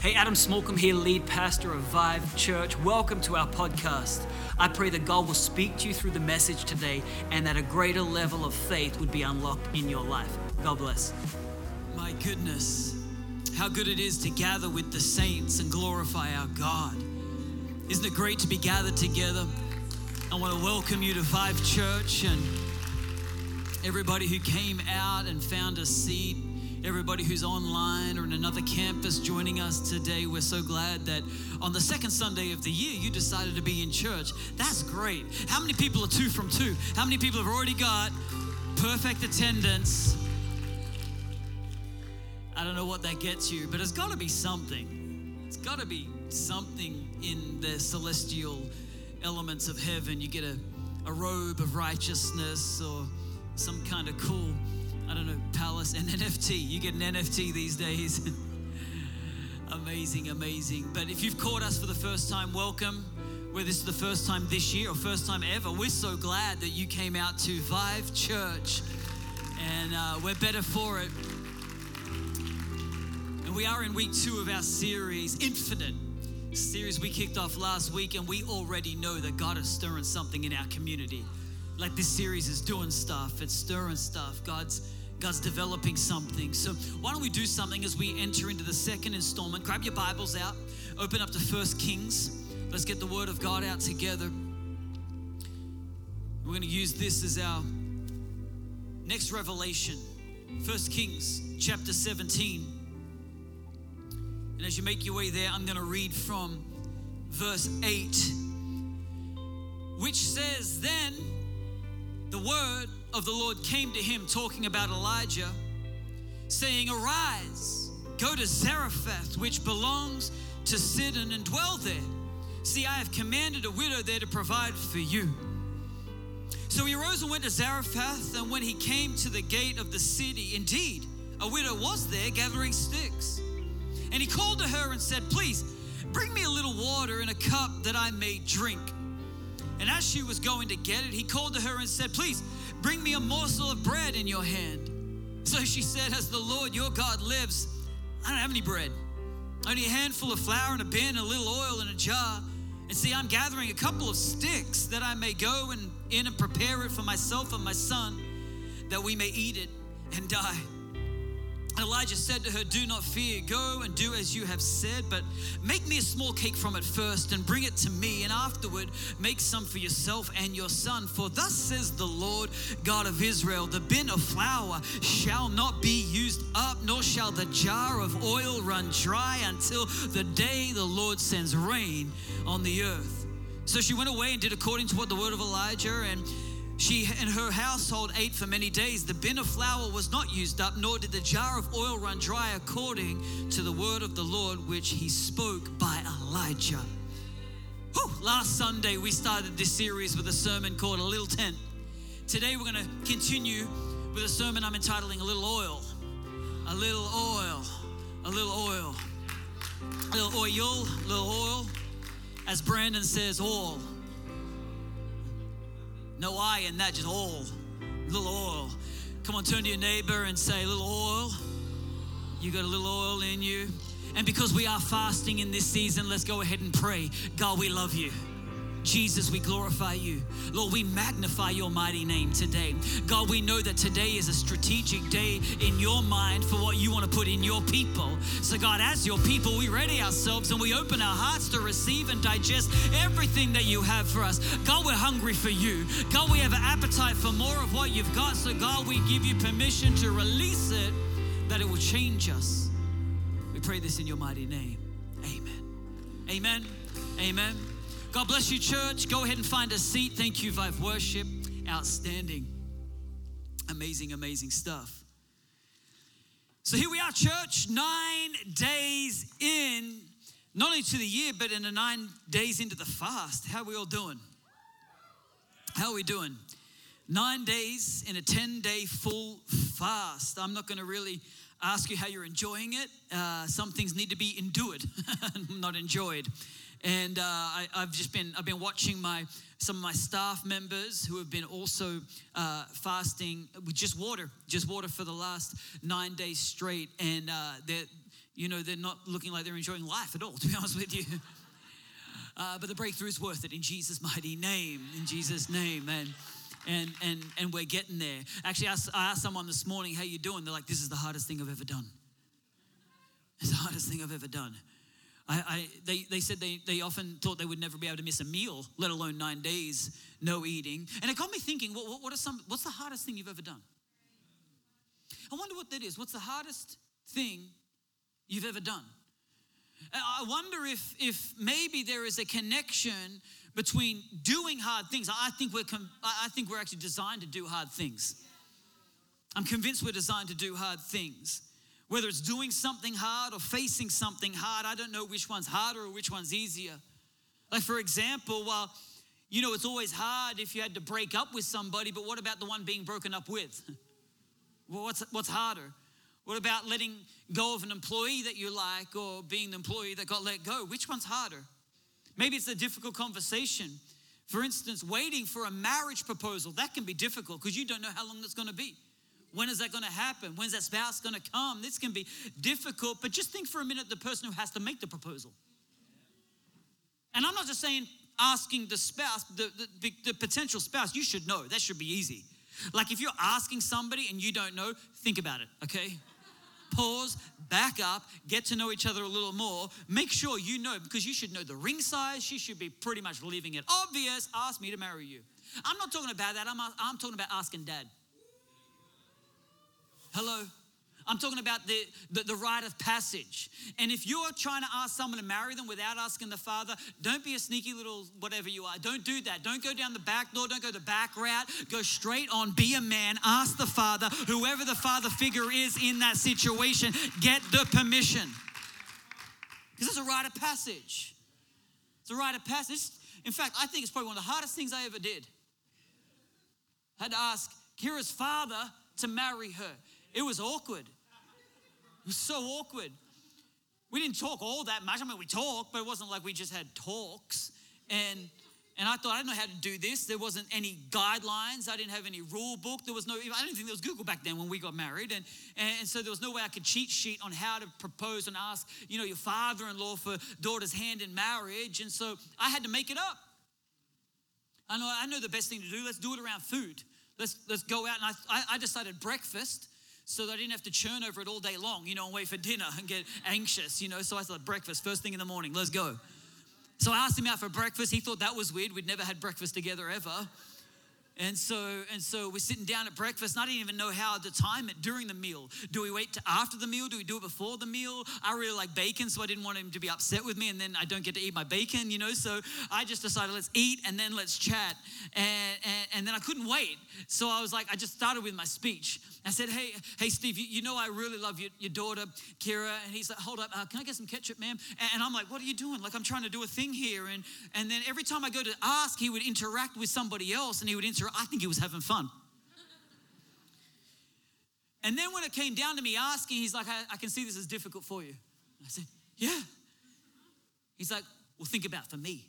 Hey, Adam Smallcombe here, lead pastor of Vive Church. Welcome to our podcast. I pray that God will speak to you through the message today and that a greater level of faith would be unlocked in your life. God bless. My goodness, how good it is to gather with the saints and glorify our God. Isn't it great to be gathered together? I want to welcome you to Vive Church and everybody who came out and found a seat everybody who's online or in another campus joining us today. We're so glad that on the second Sunday of the year, you decided to be in church. That's great. How many people are two from two? How many people have already got perfect attendance? I don't know what that gets you, but it's got to be something. It's got to be something in the celestial elements of heaven. You get a, a robe of righteousness or some kind of cool I don't know, Palace, and NFT. You get an NFT these days. amazing, amazing. But if you've caught us for the first time, welcome. Whether this is the first time this year or first time ever, we're so glad that you came out to Vive Church. And uh, we're better for it. And we are in week two of our series, Infinite series we kicked off last week, and we already know that God is stirring something in our community. Like this series is doing stuff, it's stirring stuff. God's God's developing something. So, why don't we do something as we enter into the second installment? Grab your Bibles out, open up to First Kings. Let's get the Word of God out together. We're going to use this as our next revelation. First Kings chapter 17. And as you make your way there, I'm going to read from verse 8, which says, Then the word of the Lord came to him talking about Elijah, saying, Arise, go to Zarephath, which belongs to Sidon, and dwell there. See, I have commanded a widow there to provide for you. So he arose and went to Zarephath, and when he came to the gate of the city, indeed, a widow was there gathering sticks. And he called to her and said, Please, bring me a little water in a cup that I may drink. And as she was going to get it, he called to her and said, Please, Bring me a morsel of bread in your hand. So she said, As the Lord your God lives, I don't have any bread. Only a handful of flour in a bin, a little oil in a jar. And see, I'm gathering a couple of sticks that I may go and in and prepare it for myself and my son, that we may eat it and die. Elijah said to her, Do not fear, go and do as you have said, but make me a small cake from it first and bring it to me, and afterward make some for yourself and your son. For thus says the Lord God of Israel the bin of flour shall not be used up, nor shall the jar of oil run dry until the day the Lord sends rain on the earth. So she went away and did according to what the word of Elijah and she and her household ate for many days. The bin of flour was not used up, nor did the jar of oil run dry, according to the word of the Lord which he spoke by Elijah. Whew, last Sunday, we started this series with a sermon called A Little Tent. Today, we're going to continue with a sermon I'm entitling A Little Oil. A little oil. A little oil. A little oil. A little oil. As Brandon says, oil. No I in that, just oil. Little oil. Come on, turn to your neighbor and say, little oil. You got a little oil in you. And because we are fasting in this season, let's go ahead and pray. God, we love you. Jesus, we glorify you. Lord, we magnify your mighty name today. God, we know that today is a strategic day in your mind for what you want to put in your people. So, God, as your people, we ready ourselves and we open our hearts to receive and digest everything that you have for us. God, we're hungry for you. God, we have an appetite for more of what you've got. So, God, we give you permission to release it that it will change us. We pray this in your mighty name. Amen. Amen. Amen. God bless you, church. Go ahead and find a seat. Thank you, Vive Worship. Outstanding. Amazing, amazing stuff. So here we are, church, nine days in, not only to the year, but in the nine days into the fast. How are we all doing? How are we doing? Nine days in a 10 day full fast. I'm not going to really ask you how you're enjoying it. Uh, some things need to be endured, not enjoyed. And uh, I, have just been I've been watching my some of my staff members who have been also uh, fasting with just water, just water for the last nine days straight, and uh, they're you know, they're not looking like they're enjoying life at all, to be honest with you. Uh, but the breakthrough is worth it in Jesus' mighty name. In Jesus' name, and and and and we're getting there. Actually, I asked, I asked someone this morning, "How you doing?" They're like, "This is the hardest thing I've ever done." It's the hardest thing I've ever done. I, I, they, they said they, they often thought they would never be able to miss a meal, let alone nine days, no eating. And it got me thinking, what, what are some, what's the hardest thing you've ever done? I wonder what that is. What's the hardest thing you've ever done? I wonder if, if maybe there is a connection between doing hard things. I think, we're, I think we're actually designed to do hard things. I'm convinced we're designed to do hard things. Whether it's doing something hard or facing something hard, I don't know which one's harder or which one's easier. Like, for example, well, you know, it's always hard if you had to break up with somebody, but what about the one being broken up with? well, what's, what's harder? What about letting go of an employee that you like or being the employee that got let go? Which one's harder? Maybe it's a difficult conversation. For instance, waiting for a marriage proposal, that can be difficult because you don't know how long that's going to be. When is that going to happen? When's that spouse going to come? This can be difficult, but just think for a minute the person who has to make the proposal. And I'm not just saying asking the spouse, the, the, the, potential spouse, you should know. That should be easy. Like if you're asking somebody and you don't know, think about it, okay? Pause, back up, get to know each other a little more. Make sure you know because you should know the ring size. She should be pretty much leaving it obvious. Ask me to marry you. I'm not talking about that. I'm, I'm talking about asking dad. Hello? I'm talking about the, the, the, rite of passage. And if you're trying to ask someone to marry them without asking the father, don't be a sneaky little whatever you are. Don't do that. Don't go down the back door. Don't go the back route. Go straight on. Be a man. Ask the father, whoever the father figure is in that situation, get the permission. Because it's a rite of passage. It's a rite of passage. In fact, I think it's probably one of the hardest things I ever did. I had to ask Kira's father to marry her. It was awkward. It was so awkward. We didn't talk all that much. I mean, we talked, but it wasn't like we just had talks. And and I thought I didn't know how to do this. There wasn't any guidelines. I didn't have any rule book. There was no. I didn't think there was Google back then when we got married, and and so there was no way I could cheat sheet on how to propose and ask, you know, your father-in-law for daughter's hand in marriage. And so I had to make it up. I know. I know the best thing to do. Let's do it around food. Let's let's go out. And I I decided breakfast so that I didn't have to churn over it all day long, you know, and wait for dinner and get anxious, you know. So I thought, breakfast, first thing in the morning, let's go. So I asked him out for breakfast. He thought that was weird. We'd never had breakfast together ever. And so, and so we're sitting down at breakfast, and I didn't even know how to time it during the meal. Do we wait to after the meal? Do we do it before the meal? I really like bacon, so I didn't want him to be upset with me, and then I don't get to eat my bacon, you know. So I just decided let's eat and then let's chat, and and, and then I couldn't wait, so I was like, I just started with my speech. I said, Hey, hey, Steve, you, you know I really love your, your daughter, Kira, and he's like, Hold up, uh, can I get some ketchup, ma'am? And, and I'm like, What are you doing? Like I'm trying to do a thing here, and and then every time I go to ask, he would interact with somebody else, and he would interact I think he was having fun. And then when it came down to me asking, he's like, I, I can see this is difficult for you. I said, Yeah. He's like, Well, think about for me.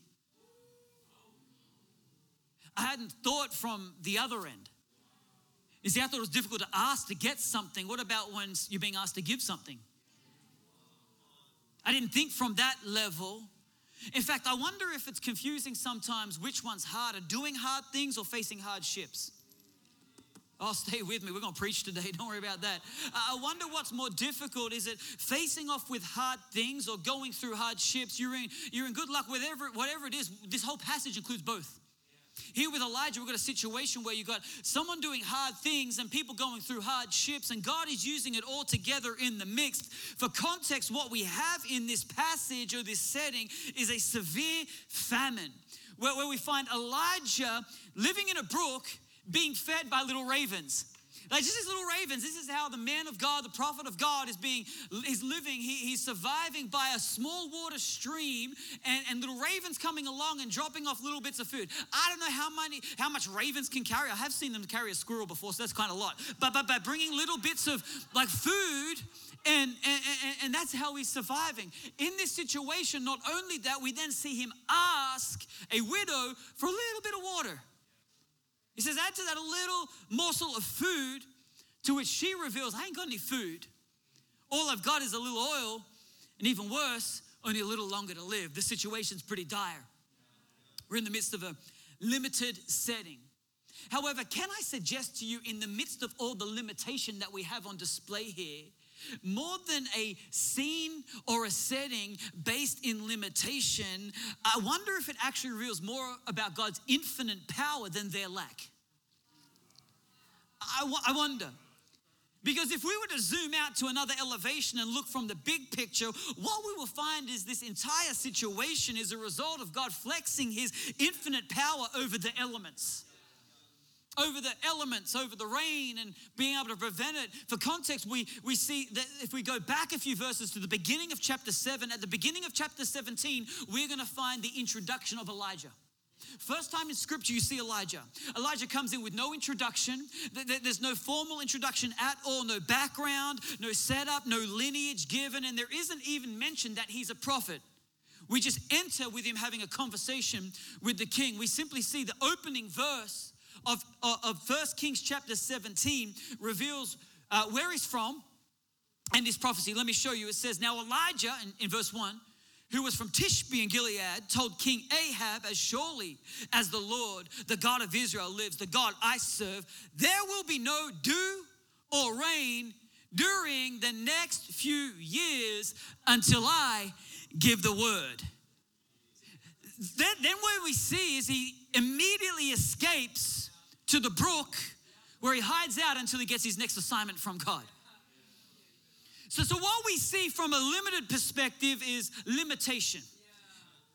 I hadn't thought from the other end. You see, I thought it was difficult to ask to get something. What about when you're being asked to give something? I didn't think from that level. In fact, I wonder if it's confusing sometimes which one's harder, doing hard things or facing hardships. Oh, stay with me. We're going to preach today. Don't worry about that. I wonder what's more difficult. Is it facing off with hard things or going through hardships? You're in, you're in good luck, whatever, whatever it is. This whole passage includes both. Here with Elijah, we've got a situation where you've got someone doing hard things and people going through hardships, and God is using it all together in the mix. For context, what we have in this passage or this setting is a severe famine where, where we find Elijah living in a brook being fed by little ravens. Like just these little ravens. This is how the man of God, the prophet of God, is being is living. He, he's surviving by a small water stream and, and little ravens coming along and dropping off little bits of food. I don't know how many how much ravens can carry. I have seen them carry a squirrel before, so that's kind of a lot. But but by bringing little bits of like food and, and, and, that's how he's surviving. In this situation, not only that, we then see him ask a widow for a little bit of water. He says, add to that a little morsel of food, to which she reveals, I ain't got any food. All I've got is a little oil. And even worse, only a little longer to live. The situation's pretty dire. We're in the midst of a limited setting. However, can I suggest to you, in the midst of all the limitation that we have on display here, more than a scene or a setting based in limitation, I wonder if it actually reveals more about God's infinite power than their lack. I, I wonder. Because if we were to zoom out to another elevation and look from the big picture, what we will find is this entire situation is a result of God flexing his infinite power over the elements. Over the elements, over the rain, and being able to prevent it. For context, we, we see that if we go back a few verses to the beginning of chapter 7, at the beginning of chapter 17, we're going to find the introduction of Elijah. First time in scripture you see Elijah. Elijah comes in with no introduction. There's no formal introduction at all, no background, no setup, no lineage given, and there isn't even mentioned that he's a prophet. We just enter with him having a conversation with the king. We simply see the opening verse of, of 1 Kings chapter 17 reveals uh, where he's from and his prophecy. Let me show you. It says, Now Elijah, in, in verse 1, who was from Tishbe in Gilead, told King Ahab, As surely as the Lord, the God of Israel, lives, the God I serve, there will be no dew or rain during the next few years until I give the word. Then, then what we see is he immediately escapes to the brook where he hides out until he gets his next assignment from God. So, so what we see from a limited perspective is limitation.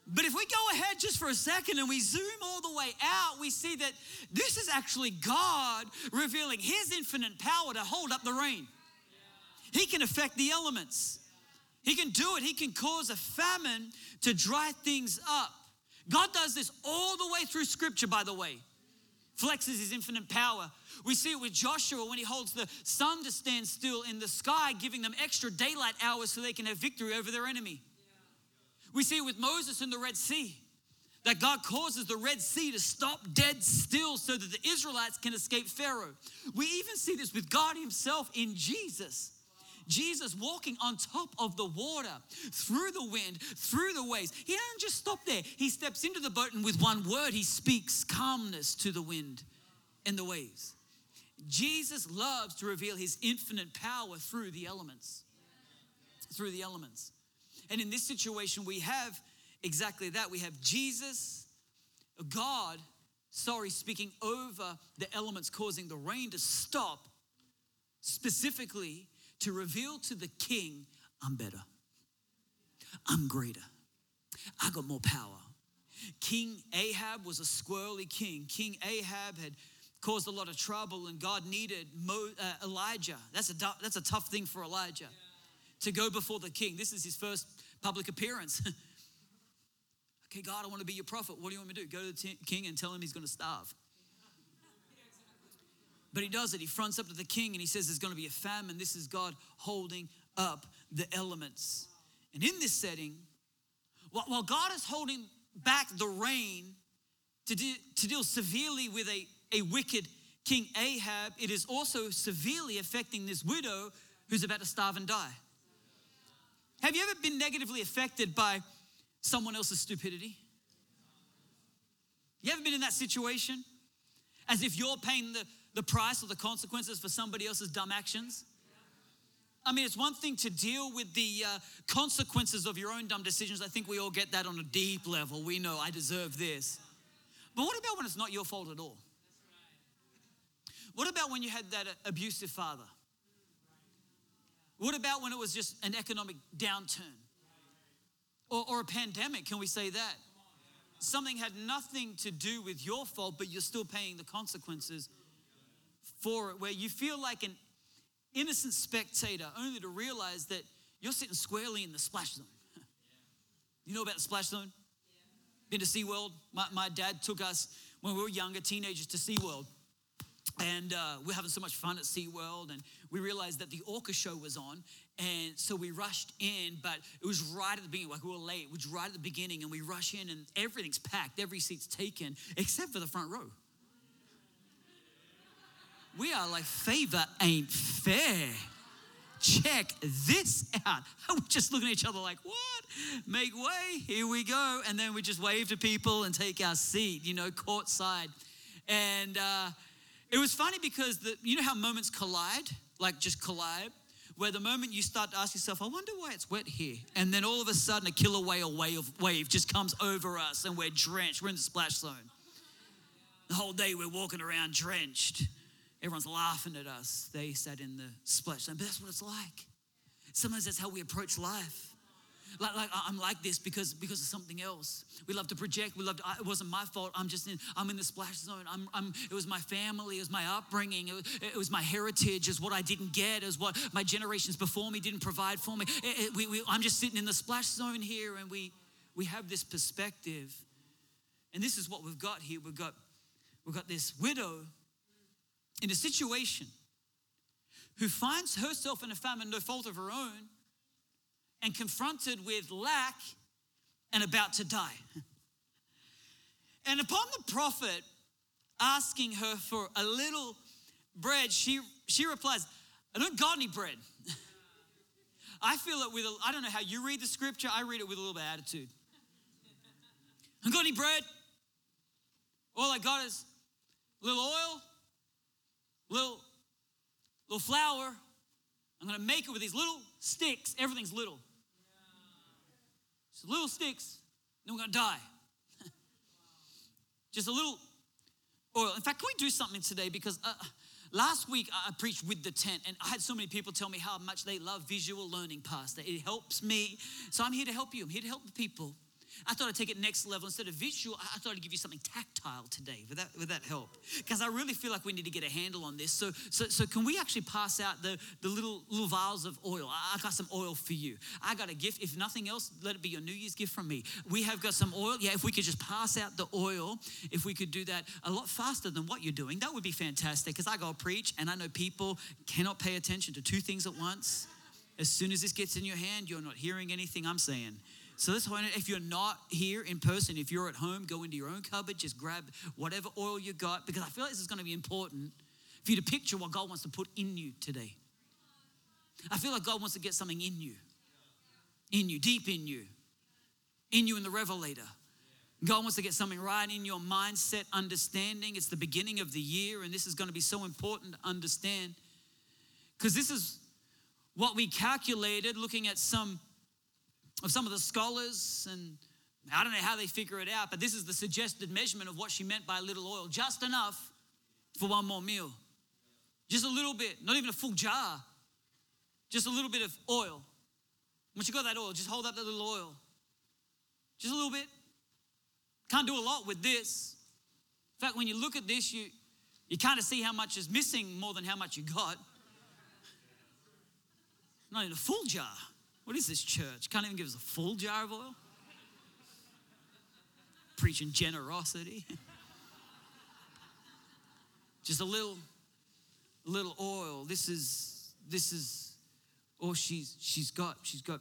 But if we go ahead just for a second and we zoom all the way out, we see that this is actually God revealing His infinite power to hold up the rain. He can affect the elements, He can do it. He can cause a famine to dry things up. God does this all the way through Scripture, by the way, flexes His infinite power we see it with Joshua when he holds the sun to stand still in the sky, giving them extra daylight hours so they can have victory over their enemy. We see it with Moses in the Red Sea, that God causes the Red Sea to stop dead still so that the Israelites can escape Pharaoh. We even see this with God Himself in Jesus. Jesus walking on top of the water, through the wind, through the waves. He doesn't just stop there. He steps into the boat and with one word, he speaks calmness to the wind and the waves. Jesus loves to reveal his infinite power through the elements. Through the elements. And in this situation, we have exactly that. We have Jesus, God, sorry, speaking over the elements, causing the rain to stop, specifically to reveal to the king, I'm better, I'm greater, I got more power. King Ahab was a squirrely king. King Ahab had caused a lot of trouble, and God needed Mo, uh, Elijah. That's a, that's a tough thing for Elijah to go before the king. This is his first public appearance. okay, God, I want to be your prophet. What do you want me to do? Go to the t- king and tell him he's going to starve. But he does it. He fronts up to the king and he says there's going to be a famine. This is God holding up the elements. And in this setting, while God is holding back the rain to, de- to deal severely with a a wicked King Ahab, it is also severely affecting this widow who's about to starve and die. Have you ever been negatively affected by someone else's stupidity? You ever been in that situation? As if you're paying the, the price or the consequences for somebody else's dumb actions? I mean, it's one thing to deal with the uh, consequences of your own dumb decisions. I think we all get that on a deep level. We know I deserve this. But what about when it's not your fault at all? What about when you had that abusive father? What about when it was just an economic downturn? Or, or, a pandemic, can we say that? Something had nothing to do with your fault, but you're still paying the consequences for it, where you feel like an innocent spectator only to realize that you're sitting squarely in the splash zone. you know about the splash zone? Been to SeaWorld? My, my dad took us when we were younger, teenagers, to SeaWorld. And uh, we're having so much fun at SeaWorld, and we realized that the Orca show was on. And so we rushed in, but it was right at the beginning, like we were late. It was right at the beginning, and we rush in, and everything's packed, every seat's taken, except for the front row. We are like, favor ain't fair. check this out. We're just looking at each other like, what? Make way, here we go. And then we just wave to people and take our seat, you know, courtside. And uh, it was funny because the, you know how moments collide, like just collide? Where the moment you start to ask yourself, I wonder why it's wet here. And then all of a sudden, a killer whale wave, wave just comes over us and we're drenched. We're in the splash zone. The whole day we're walking around drenched. Everyone's laughing at us. They sat in the splash zone, but that's what it's like. Sometimes that's how we approach life. Like, like I'm like this because because of something else. We love to project. We love to, it wasn't my fault. I'm just in, I'm in the splash zone. I'm, I'm, it was my family. It was my upbringing. It was, it was my heritage. Is what I didn't get. Is what my generations before me didn't provide for me. It, it, we, we, I'm just sitting in the splash zone here, and we we have this perspective. And this is what we've got here. We've got we've got this widow in a situation who finds herself in a famine, no fault of her own, and confronted with lack and about to die. And upon the prophet asking her for a little bread, she, she replies, I don't got any bread. I feel it with, a, I don't know how you read the scripture, I read it with a little bit of attitude. I got any bread. All I got is a little oil, little, little flour. I'm gonna make it with these little sticks. Everything's little. Just little sticks, then we're gonna die. Just a little oil. In fact, can we do something today? Because uh, last week I preached with the tent, and I had so many people tell me how much they love visual learning, Pastor. It helps me. So I'm here to help you. I'm here to help the people. I thought I'd take it next level. Instead of visual, I thought I'd give you something tactile today. Would that, would that help? Because I really feel like we need to get a handle on this. So, so, so can we actually pass out the, the little, little vials of oil? I, got some oil for you. I got a gift. If nothing else, let it be your New Year's gift from me. We have got some oil. Yeah, if we could just pass out the oil, if we could do that a lot faster than what you're doing, that would be fantastic. Because I go preach and I know people cannot pay attention to two things at once. As soon as this gets in your hand, you're not hearing anything I'm saying. So this whole, if you're not here in person, if you're at home, go into your own cupboard, just grab whatever oil you got, because I feel like this is going to be important for you to picture what God wants to put in you today. I feel like God wants to get something in you, in you, deep in you, in you in the revelator. God wants to get something right in your mindset, understanding. It's the beginning of the year, and this is going to be so important to understand because this is what we calculated looking at some of some of the scholars, and I don't know how they figure it out, but this is the suggested measurement of what she meant by a little oil just enough for one more meal. Just a little bit, not even a full jar, just a little bit of oil. Once you got that oil, just hold up that little oil. Just a little bit. Can't do a lot with this. In fact, when you look at this, you, you kind of see how much is missing more than how much you got. Not in a full jar. What is this church? Can't even give us a full jar of oil? Preaching generosity. Just a little, little oil. This is, this is, all she's she's got, she's got,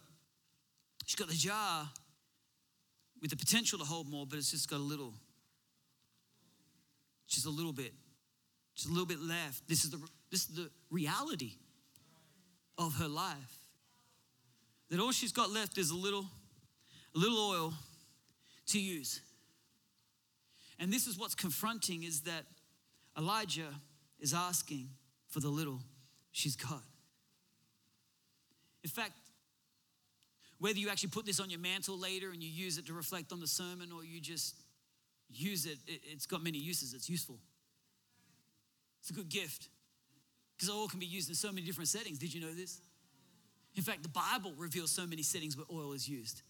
she's got the jar with the potential to hold more, but it's just got a little, just a little bit, just a little bit left. This is the this is the reality of her life that all she's got left is a little, a little oil to use. And this is what's confronting is that Elijah is asking for the little she's got. In fact, whether you actually put this on your mantle later and you use it to reflect on the sermon or you just use it, it's got many uses. It's useful. It's a good gift because oil can be used in so many different settings. Did you know this? In fact, the Bible reveals so many settings where oil is used.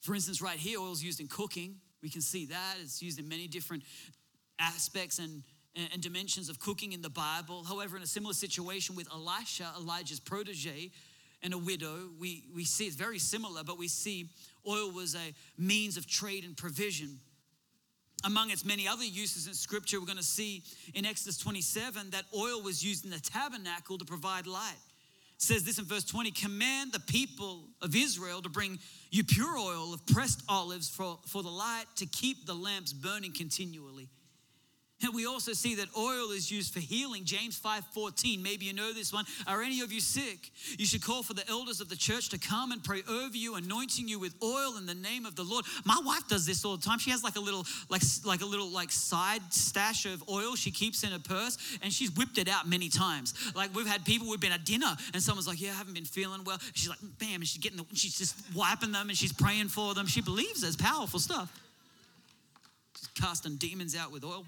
For instance, right here, oil is used in cooking. We can see that. It's used in many different aspects and, and dimensions of cooking in the Bible. However, in a similar situation with Elisha, Elijah's protege, and a widow, we, we see it's very similar, but we see oil was a means of trade and provision. Among its many other uses in scripture, we're going to see in Exodus 27 that oil was used in the tabernacle to provide light says this in verse 20 command the people of Israel to bring you pure oil of pressed olives for, for the light to keep the lamps burning continually. And we also see that oil is used for healing. James 5:14. Maybe you know this one. Are any of you sick? You should call for the elders of the church to come and pray over you, anointing you with oil in the name of the Lord. My wife does this all the time. She has like a little, like, like a little like side stash of oil she keeps in her purse, and she's whipped it out many times. Like we've had people, we've been at dinner, and someone's like, "Yeah, I haven't been feeling well." She's like, "Bam!" and she's getting, the, she's just wiping them, and she's praying for them. She believes there's powerful stuff. She's casting demons out with oil.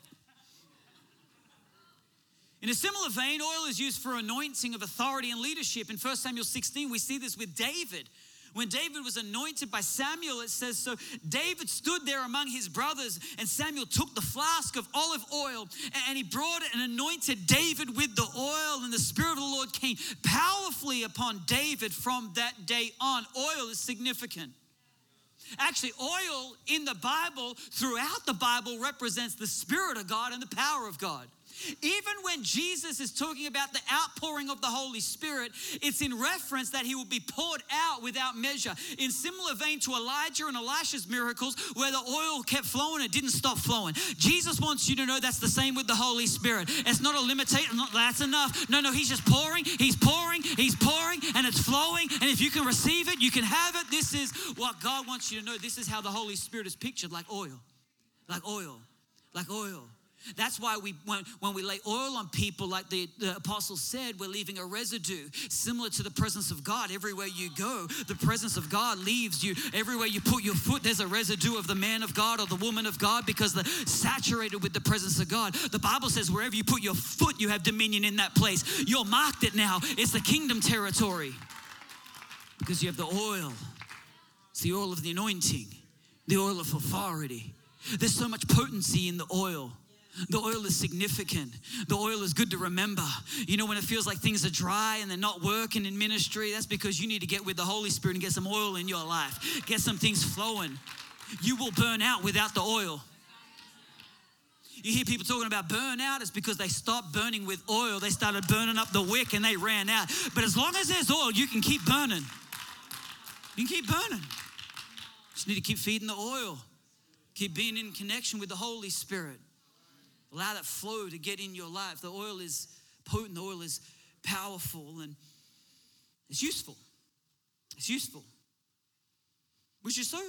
In a similar vein, oil is used for anointing of authority and leadership. In 1 Samuel 16, we see this with David. When David was anointed by Samuel, it says, So David stood there among his brothers, and Samuel took the flask of olive oil and he brought it and anointed David with the oil. And the Spirit of the Lord came powerfully upon David from that day on. Oil is significant. Actually, oil in the Bible, throughout the Bible, represents the Spirit of God and the power of God. Even when Jesus is talking about the outpouring of the Holy Spirit, it's in reference that he will be poured out without measure. In similar vein to Elijah and Elisha's miracles, where the oil kept flowing, it didn't stop flowing. Jesus wants you to know that's the same with the Holy Spirit. It's not a limitation, that's enough. No, no, he's just pouring, he's pouring, he's pouring, and it's flowing. And if you can receive it, you can have it. This is what God wants you to know. This is how the Holy Spirit is pictured like oil, like oil, like oil. That's why we when, when we lay oil on people, like the, the apostle said, we're leaving a residue similar to the presence of God. Everywhere you go, the presence of God leaves you. Everywhere you put your foot, there's a residue of the man of God or the woman of God because they're saturated with the presence of God. The Bible says wherever you put your foot, you have dominion in that place. You're marked it now. It's the kingdom territory because you have the oil. It's the oil of the anointing, the oil of authority. There's so much potency in the oil. The oil is significant. The oil is good to remember. You know, when it feels like things are dry and they're not working in ministry, that's because you need to get with the Holy Spirit and get some oil in your life, get some things flowing. You will burn out without the oil. You hear people talking about burnout, it's because they stopped burning with oil. They started burning up the wick and they ran out. But as long as there's oil, you can keep burning. You can keep burning. Just need to keep feeding the oil, keep being in connection with the Holy Spirit. Allow that flow to get in your life. The oil is potent, the oil is powerful, and it's useful. It's useful. Which is so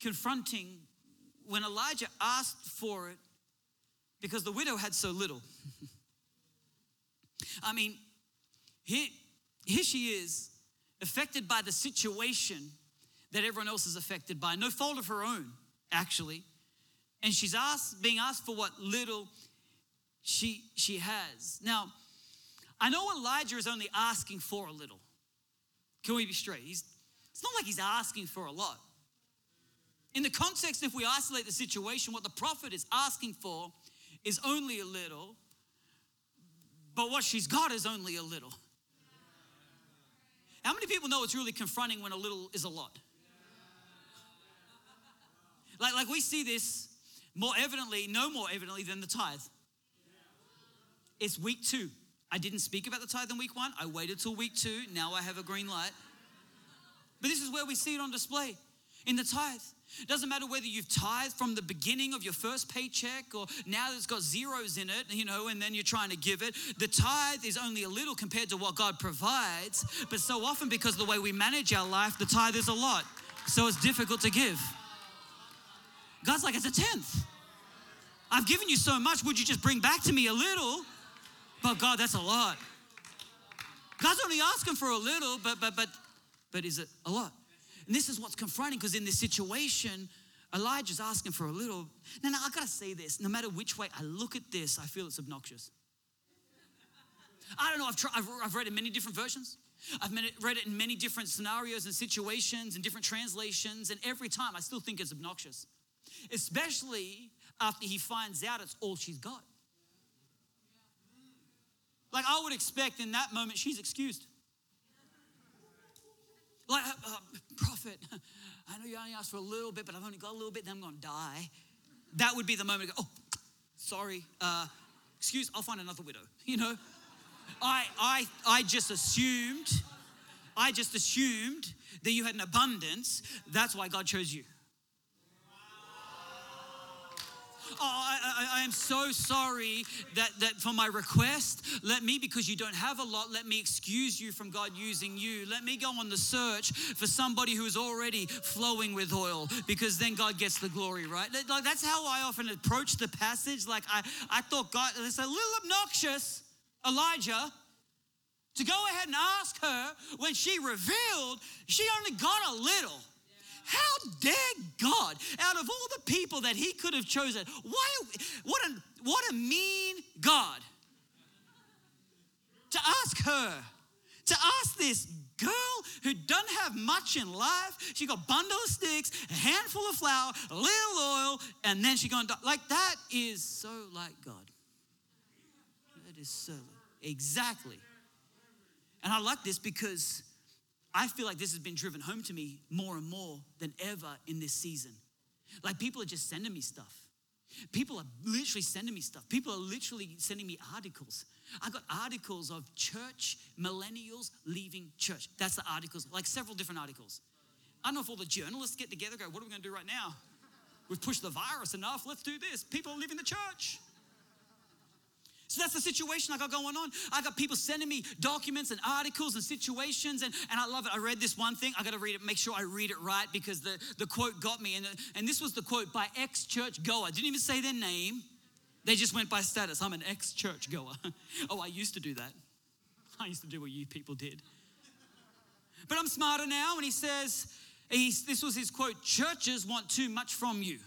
confronting when Elijah asked for it because the widow had so little. I mean, here, here she is, affected by the situation that everyone else is affected by. No fault of her own, actually and she's asked, being asked for what little she, she has. Now, I know Elijah is only asking for a little. Can we be straight? He's, it's not like he's asking for a lot. In the context, if we isolate the situation, what the prophet is asking for is only a little, but what she's got is only a little. How many people know it's really confronting when a little is a lot? Like, like we see this more evidently, no more evidently than the tithe. It's week two. I didn't speak about the tithe in week one. I waited till week two. Now I have a green light. But this is where we see it on display in the tithe. It doesn't matter whether you've tithed from the beginning of your first paycheck or now that it's got zeros in it, you know, and then you're trying to give it. The tithe is only a little compared to what God provides. But so often, because of the way we manage our life, the tithe is a lot. So it's difficult to give. God's like, it's a tenth. I've given you so much. Would you just bring back to me a little? But God, that's a lot. God's only asking for a little, but but but but is it a lot? And this is what's confronting because in this situation, Elijah's asking for a little. Now I gotta say this: no matter which way I look at this, I feel it's obnoxious. I don't know. I've tried. I've, I've read it in many different versions. I've read it in many different scenarios and situations and different translations, and every time I still think it's obnoxious especially after he finds out it's all she's got. Like, I would expect in that moment she's excused. Like, uh, uh, prophet, I know you only asked for a little bit, but I've only got a little bit, then I'm going to die. That would be the moment to go, oh, sorry, uh, excuse, I'll find another widow. You know, I, I, I just assumed, I just assumed that you had an abundance. That's why God chose you. Oh, I, I, I, am so sorry that, that for my request, let me, because you don't have a lot, let me excuse you from God using you. Let me go on the search for somebody who is already flowing with oil, because then God gets the glory, right? Like, that's how I often approach the passage. Like, I, I thought God, it's a little obnoxious, Elijah, to go ahead and ask her when she revealed she only got a little. How dare God, out of all the people that he could have chosen, why, what, a, what a mean God to ask her, to ask this girl who doesn't have much in life. She got a bundle of sticks, a handful of flour, a little oil, and then she gonna die. Like that is so like God. That is so exactly. And I like this because I feel like this has been driven home to me more and more than ever in this season. Like people are just sending me stuff. People are literally sending me stuff. People are literally sending me articles. I got articles of church millennials leaving church. That's the articles, like several different articles. I don't know if all the journalists get together go, what are we going to do right now? We've pushed the virus enough. Let's do this. People are leaving the church. So that's the situation I got going on. I got people sending me documents and articles and situations, and, and I love it. I read this one thing. I got to read it, make sure I read it right because the, the quote got me. And, and this was the quote by ex church goer. Didn't even say their name, they just went by status. I'm an ex church goer. oh, I used to do that. I used to do what you people did. But I'm smarter now, and he says, he, this was his quote churches want too much from you.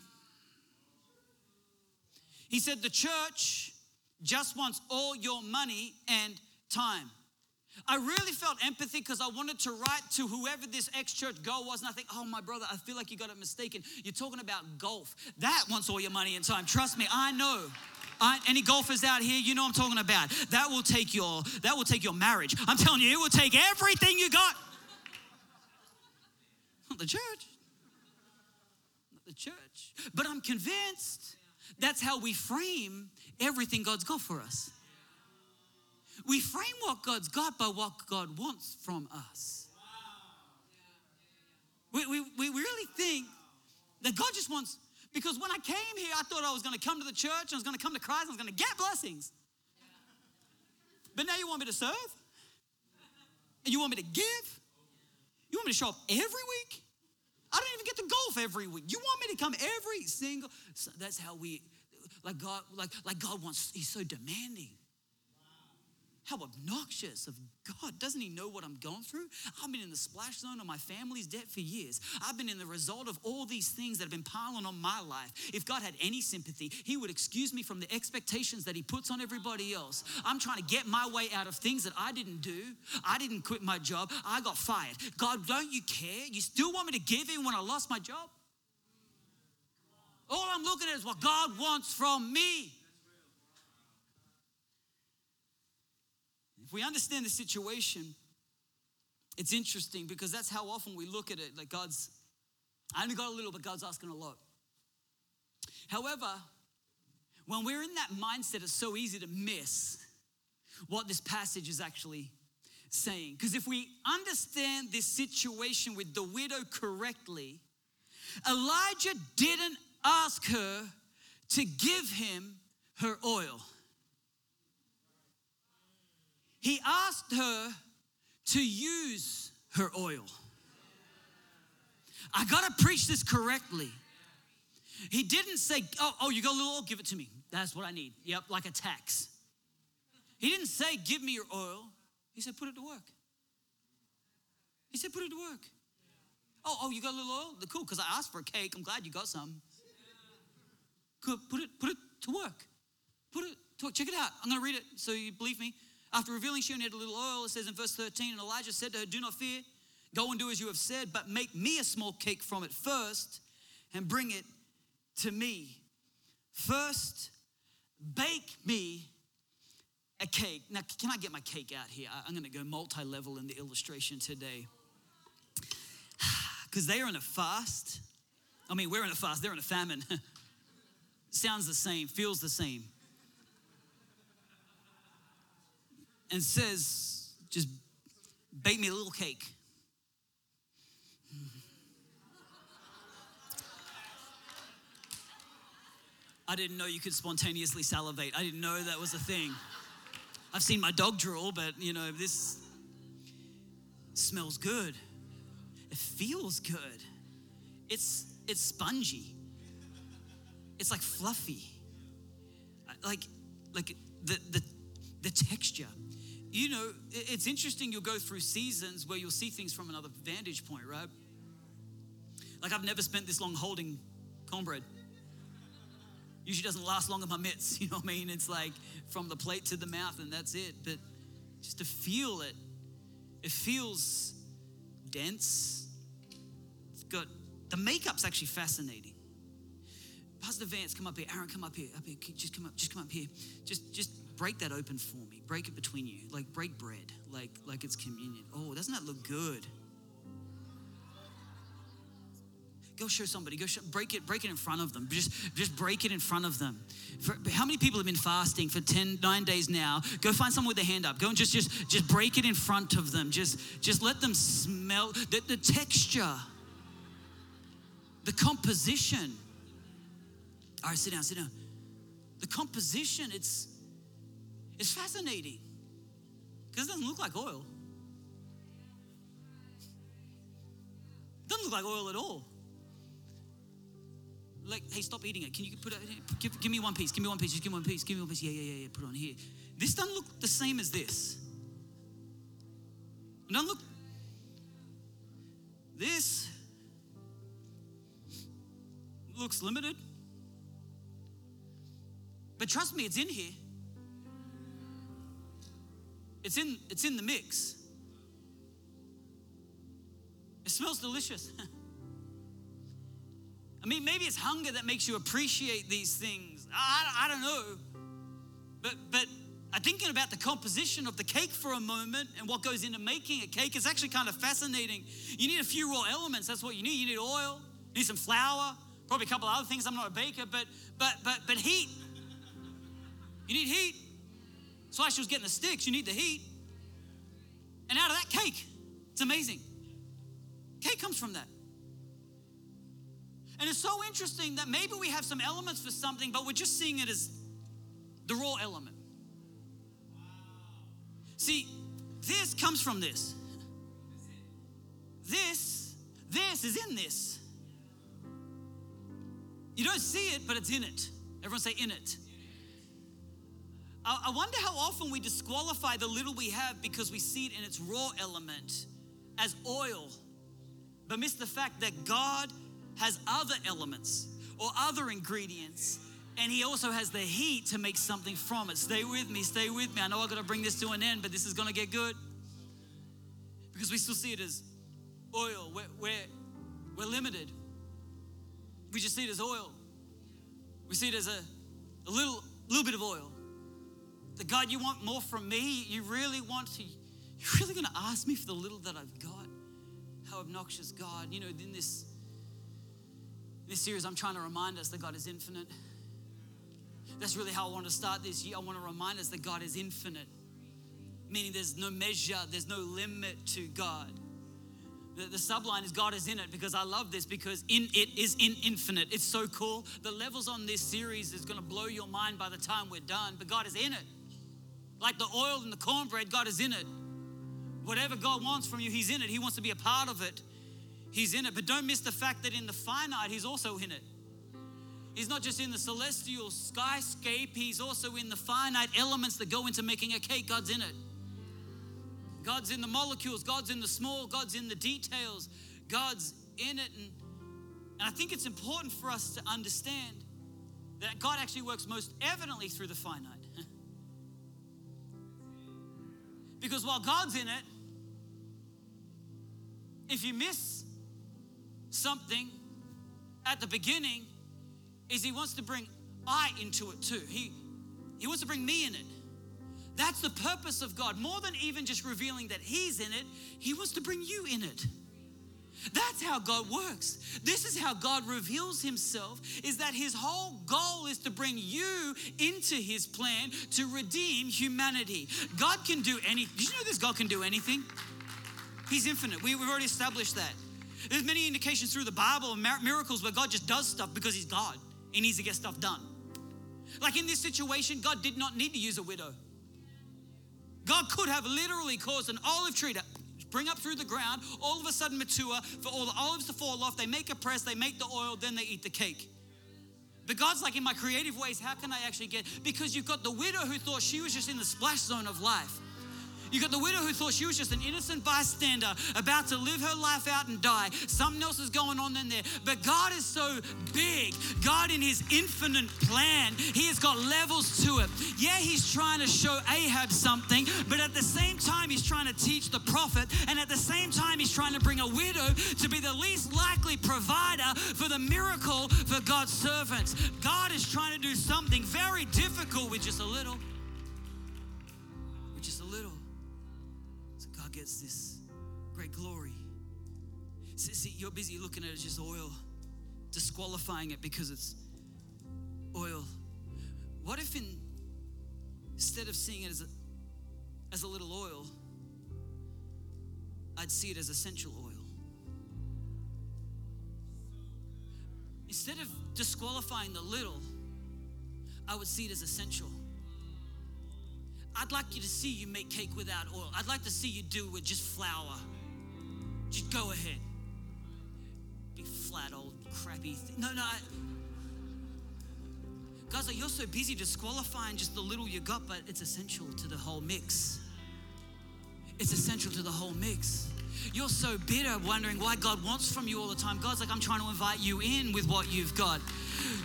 He said, the church just wants all your money and time. I really felt empathy because I wanted to write to whoever this ex church girl was. And I think, oh, my brother, I feel like you got it mistaken. You're talking about golf. That wants all your money and time. Trust me, I know. I, any golfers out here, you know I'm talking about. That will take your that will take your marriage. I'm telling you, it will take everything you got. Not the church. Not the church. But I'm convinced that's how we frame everything God's got for us. We frame what God's got by what God wants from us. We, we, we really think that God just wants, because when I came here, I thought I was going to come to the church, I was going to come to Christ, I was going to get blessings. But now you want me to serve? And you want me to give? You want me to show up every week? I don't even get to golf every week. You want me to come every single? That's how we like God, like, like God wants, He's so demanding. How obnoxious of God. Doesn't He know what I'm going through? I've been in the splash zone of my family's debt for years. I've been in the result of all these things that have been piling on my life. If God had any sympathy, He would excuse me from the expectations that He puts on everybody else. I'm trying to get my way out of things that I didn't do. I didn't quit my job. I got fired. God, don't you care? You still want me to give in when I lost my job? All I'm looking at is what God wants from me. If we understand the situation, it's interesting because that's how often we look at it. Like God's, I only got a little, but God's asking a lot. However, when we're in that mindset, it's so easy to miss what this passage is actually saying. Because if we understand this situation with the widow correctly, Elijah didn't ask her to give him her oil. He asked her to use her oil. I gotta preach this correctly. He didn't say, oh, oh, you got a little oil, give it to me. That's what I need. Yep, like a tax. He didn't say, give me your oil. He said, put it to work. He said, put it to work. Oh, oh, you got a little oil? Cool, because I asked for a cake. I'm glad you got some. Put it, put it to work. Put it to work. Check it out. I'm going to read it so you believe me. After revealing she only had a little oil, it says in verse 13, and Elijah said to her, Do not fear. Go and do as you have said, but make me a small cake from it first and bring it to me. First, bake me a cake. Now, can I get my cake out here? I'm going to go multi level in the illustration today. Because they are in a fast. I mean, we're in a fast, they're in a famine. sounds the same, feels the same. And says, just bake me a little cake. I didn't know you could spontaneously salivate. I didn't know that was a thing. I've seen my dog drool, but you know, this smells good. It feels good. It's it's spongy. It's like fluffy. Like like the the the texture. You know, it's interesting you'll go through seasons where you'll see things from another vantage point, right? Like I've never spent this long holding cornbread. Usually doesn't last long in my mitts, you know what I mean? It's like from the plate to the mouth and that's it. But just to feel it, it feels dense. It's got the makeup's actually fascinating. Pastor Vance, come up here. Aaron, come up here. Up here. Just come up. Just come up here. Just, just break that open for me. Break it between you. Like break bread. Like, like it's communion. Oh, doesn't that look good? Go show somebody. Go show, break it. Break it in front of them. Just, just break it in front of them. For, how many people have been fasting for 10, nine days now? Go find someone with their hand up. Go and just, just, just break it in front of them. Just, just let them smell the, the texture, the composition. All right, sit down. Sit down. The composition. It's, it's fascinating because it doesn't look like oil. It doesn't look like oil at all like, hey, stop eating it. Can you put it? Give, give me one piece. Give me one piece. Just give me one piece. Give me one piece. Yeah, yeah, yeah, yeah. Put it on here. This doesn't look the same as this. It doesn't look. This looks limited. But trust me, it's in here. It's in, it's in the mix. It smells delicious. I mean, maybe it's hunger that makes you appreciate these things. I, I don't know. But, but I'm thinking about the composition of the cake for a moment and what goes into making a cake is actually kind of fascinating. You need a few raw elements. That's what you need. You need oil, you need some flour, probably a couple other things. I'm not a baker, but but but but heat. You need heat. That's why she was getting the sticks. You need the heat. And out of that cake, it's amazing. Cake comes from that. And it's so interesting that maybe we have some elements for something, but we're just seeing it as the raw element. See, this comes from this. This, this is in this. You don't see it, but it's in it. Everyone say in it. I wonder how often we disqualify the little we have because we see it in its raw element as oil, but miss the fact that God has other elements or other ingredients and he also has the heat to make something from it. Stay with me, stay with me. I know I've gotta bring this to an end, but this is gonna get good. Because we still see it as oil. We're, we're, we're limited. We just see it as oil. We see it as a, a little, little bit of oil. The God, you want more from me? You really want to, you're really gonna ask me for the little that I've got? How obnoxious God. You know, in this this series, I'm trying to remind us that God is infinite. That's really how I want to start this year. I want to remind us that God is infinite, meaning there's no measure, there's no limit to God. The, the subline is God is in it because I love this because in it is in infinite. It's so cool. The levels on this series is going to blow your mind by the time we're done, but God is in it. Like the oil and the cornbread, God is in it. Whatever God wants from you, He's in it. He wants to be a part of it. He's in it. But don't miss the fact that in the finite, He's also in it. He's not just in the celestial skyscape, He's also in the finite elements that go into making a cake. God's in it. God's in the molecules, God's in the small, God's in the details, God's in it. And, and I think it's important for us to understand that God actually works most evidently through the finite. Because while God's in it, if you miss something at the beginning is he wants to bring I into it too. He, he wants to bring me in it. That's the purpose of God. More than even just revealing that He's in it, He wants to bring you in it. That's how God works. This is how God reveals himself is that his whole goal is to bring you into his plan to redeem humanity. God can do anything. Did you know this God can do anything? He's infinite. We, have already established that. There's many indications through the Bible of miracles where God just does stuff because He's God. He needs to get stuff done. Like in this situation, God did not need to use a widow. God could have literally caused an olive tree to bring up through the ground, all of a sudden mature, for all the olives to fall off. They make a press, they make the oil, then they eat the cake. But God's like, in my creative ways, how can I actually get? Because you've got the widow who thought she was just in the splash zone of life. You got the widow who thought she was just an innocent bystander about to live her life out and die. Something else is going on in there. But God is so big. God, in His infinite plan, He has got levels to it. Yeah, He's trying to show Ahab something, but at the same time, He's trying to teach the prophet. And at the same time, He's trying to bring a widow to be the least likely provider for the miracle for God's servants. God is trying to do something very difficult with just a little. Gets this great glory. See, you're busy looking at it as just oil, disqualifying it because it's oil. What if in, instead of seeing it as a, as a little oil, I'd see it as essential oil? Instead of disqualifying the little, I would see it as essential. I'd like you to see you make cake without oil. I'd like to see you do it with just flour. Just go ahead. Big flat old crappy thing. No, no. I, guys, like you're so busy disqualifying just the little you got, but it's essential to the whole mix. It's essential to the whole mix. You're so bitter, wondering why God wants from you all the time. God's like, I'm trying to invite you in with what you've got.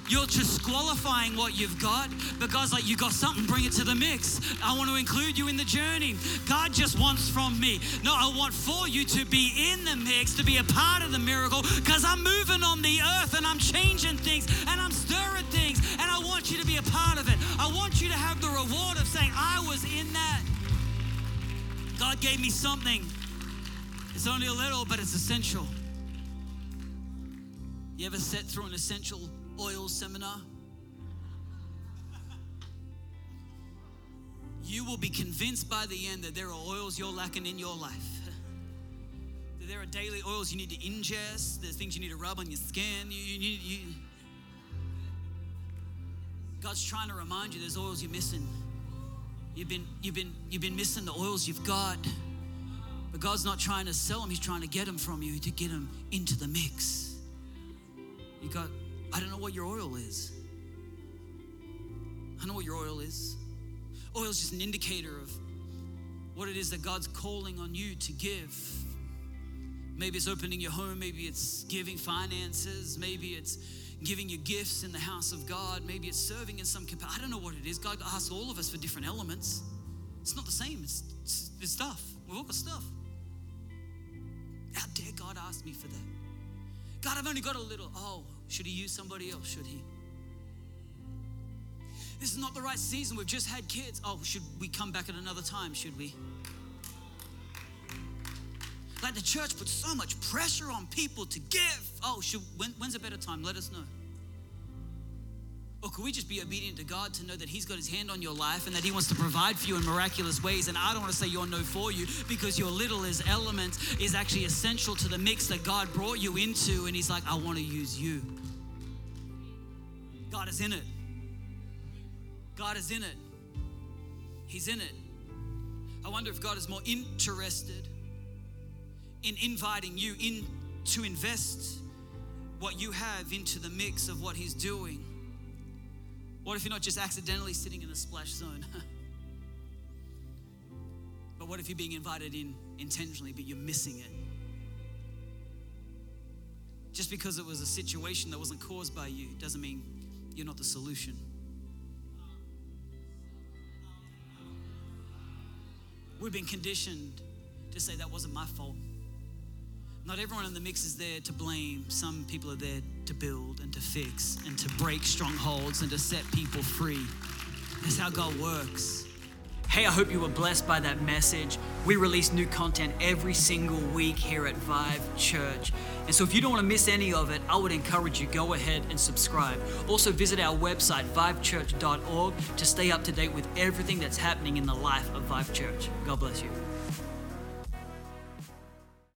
You're disqualifying what you've got, but God's like, you got something, bring it to the mix. I want to include you in the journey. God just wants from me. No, I want for you to be in the mix, to be a part of the miracle, because I'm moving on the earth and I'm changing things and I'm stirring things, and I want you to be a part of it. I want you to have the reward of saying, I was in that. God gave me something. It's only a little, but it's essential. You ever sat through an essential oil seminar? You will be convinced by the end that there are oils you're lacking in your life. that there are daily oils you need to ingest, there's things you need to rub on your skin. You, you you... God's trying to remind you there's oils you're missing. You've been, you've, been, you've been missing the oils you've got. But God's not trying to sell them, He's trying to get them from you to get them into the mix. You got, I don't know what your oil is. I know what your oil is. Oil is just an indicator of what it is that God's calling on you to give. Maybe it's opening your home, maybe it's giving finances, maybe it's giving you gifts in the house of God, maybe it's serving in some capacity. I don't know what it is. God asks all of us for different elements. It's not the same, it's, it's, it's stuff. We've all got stuff. Dare God ask me for that? God, I've only got a little. Oh, should he use somebody else? Should he? This is not the right season. We've just had kids. Oh, should we come back at another time? Should we? Like the church puts so much pressure on people to give. Oh, should, when, when's a better time? Let us know. Or could we just be obedient to God to know that He's got His hand on your life and that He wants to provide for you in miraculous ways? And I don't want to say you're no for you because your little is element is actually essential to the mix that God brought you into. And He's like, I want to use you. God is in it. God is in it. He's in it. I wonder if God is more interested in inviting you in to invest what you have into the mix of what He's doing what if you're not just accidentally sitting in the splash zone? but what if you're being invited in intentionally, but you're missing it? Just because it was a situation that wasn't caused by you doesn't mean you're not the solution. We've been conditioned to say that wasn't my fault. Not everyone in the mix is there to blame. Some people are there to build and to fix and to break strongholds and to set people free. That's how God works. Hey, I hope you were blessed by that message. We release new content every single week here at Vive Church. And so if you don't want to miss any of it, I would encourage you go ahead and subscribe. Also visit our website vivechurch.org to stay up to date with everything that's happening in the life of Vive Church. God bless you.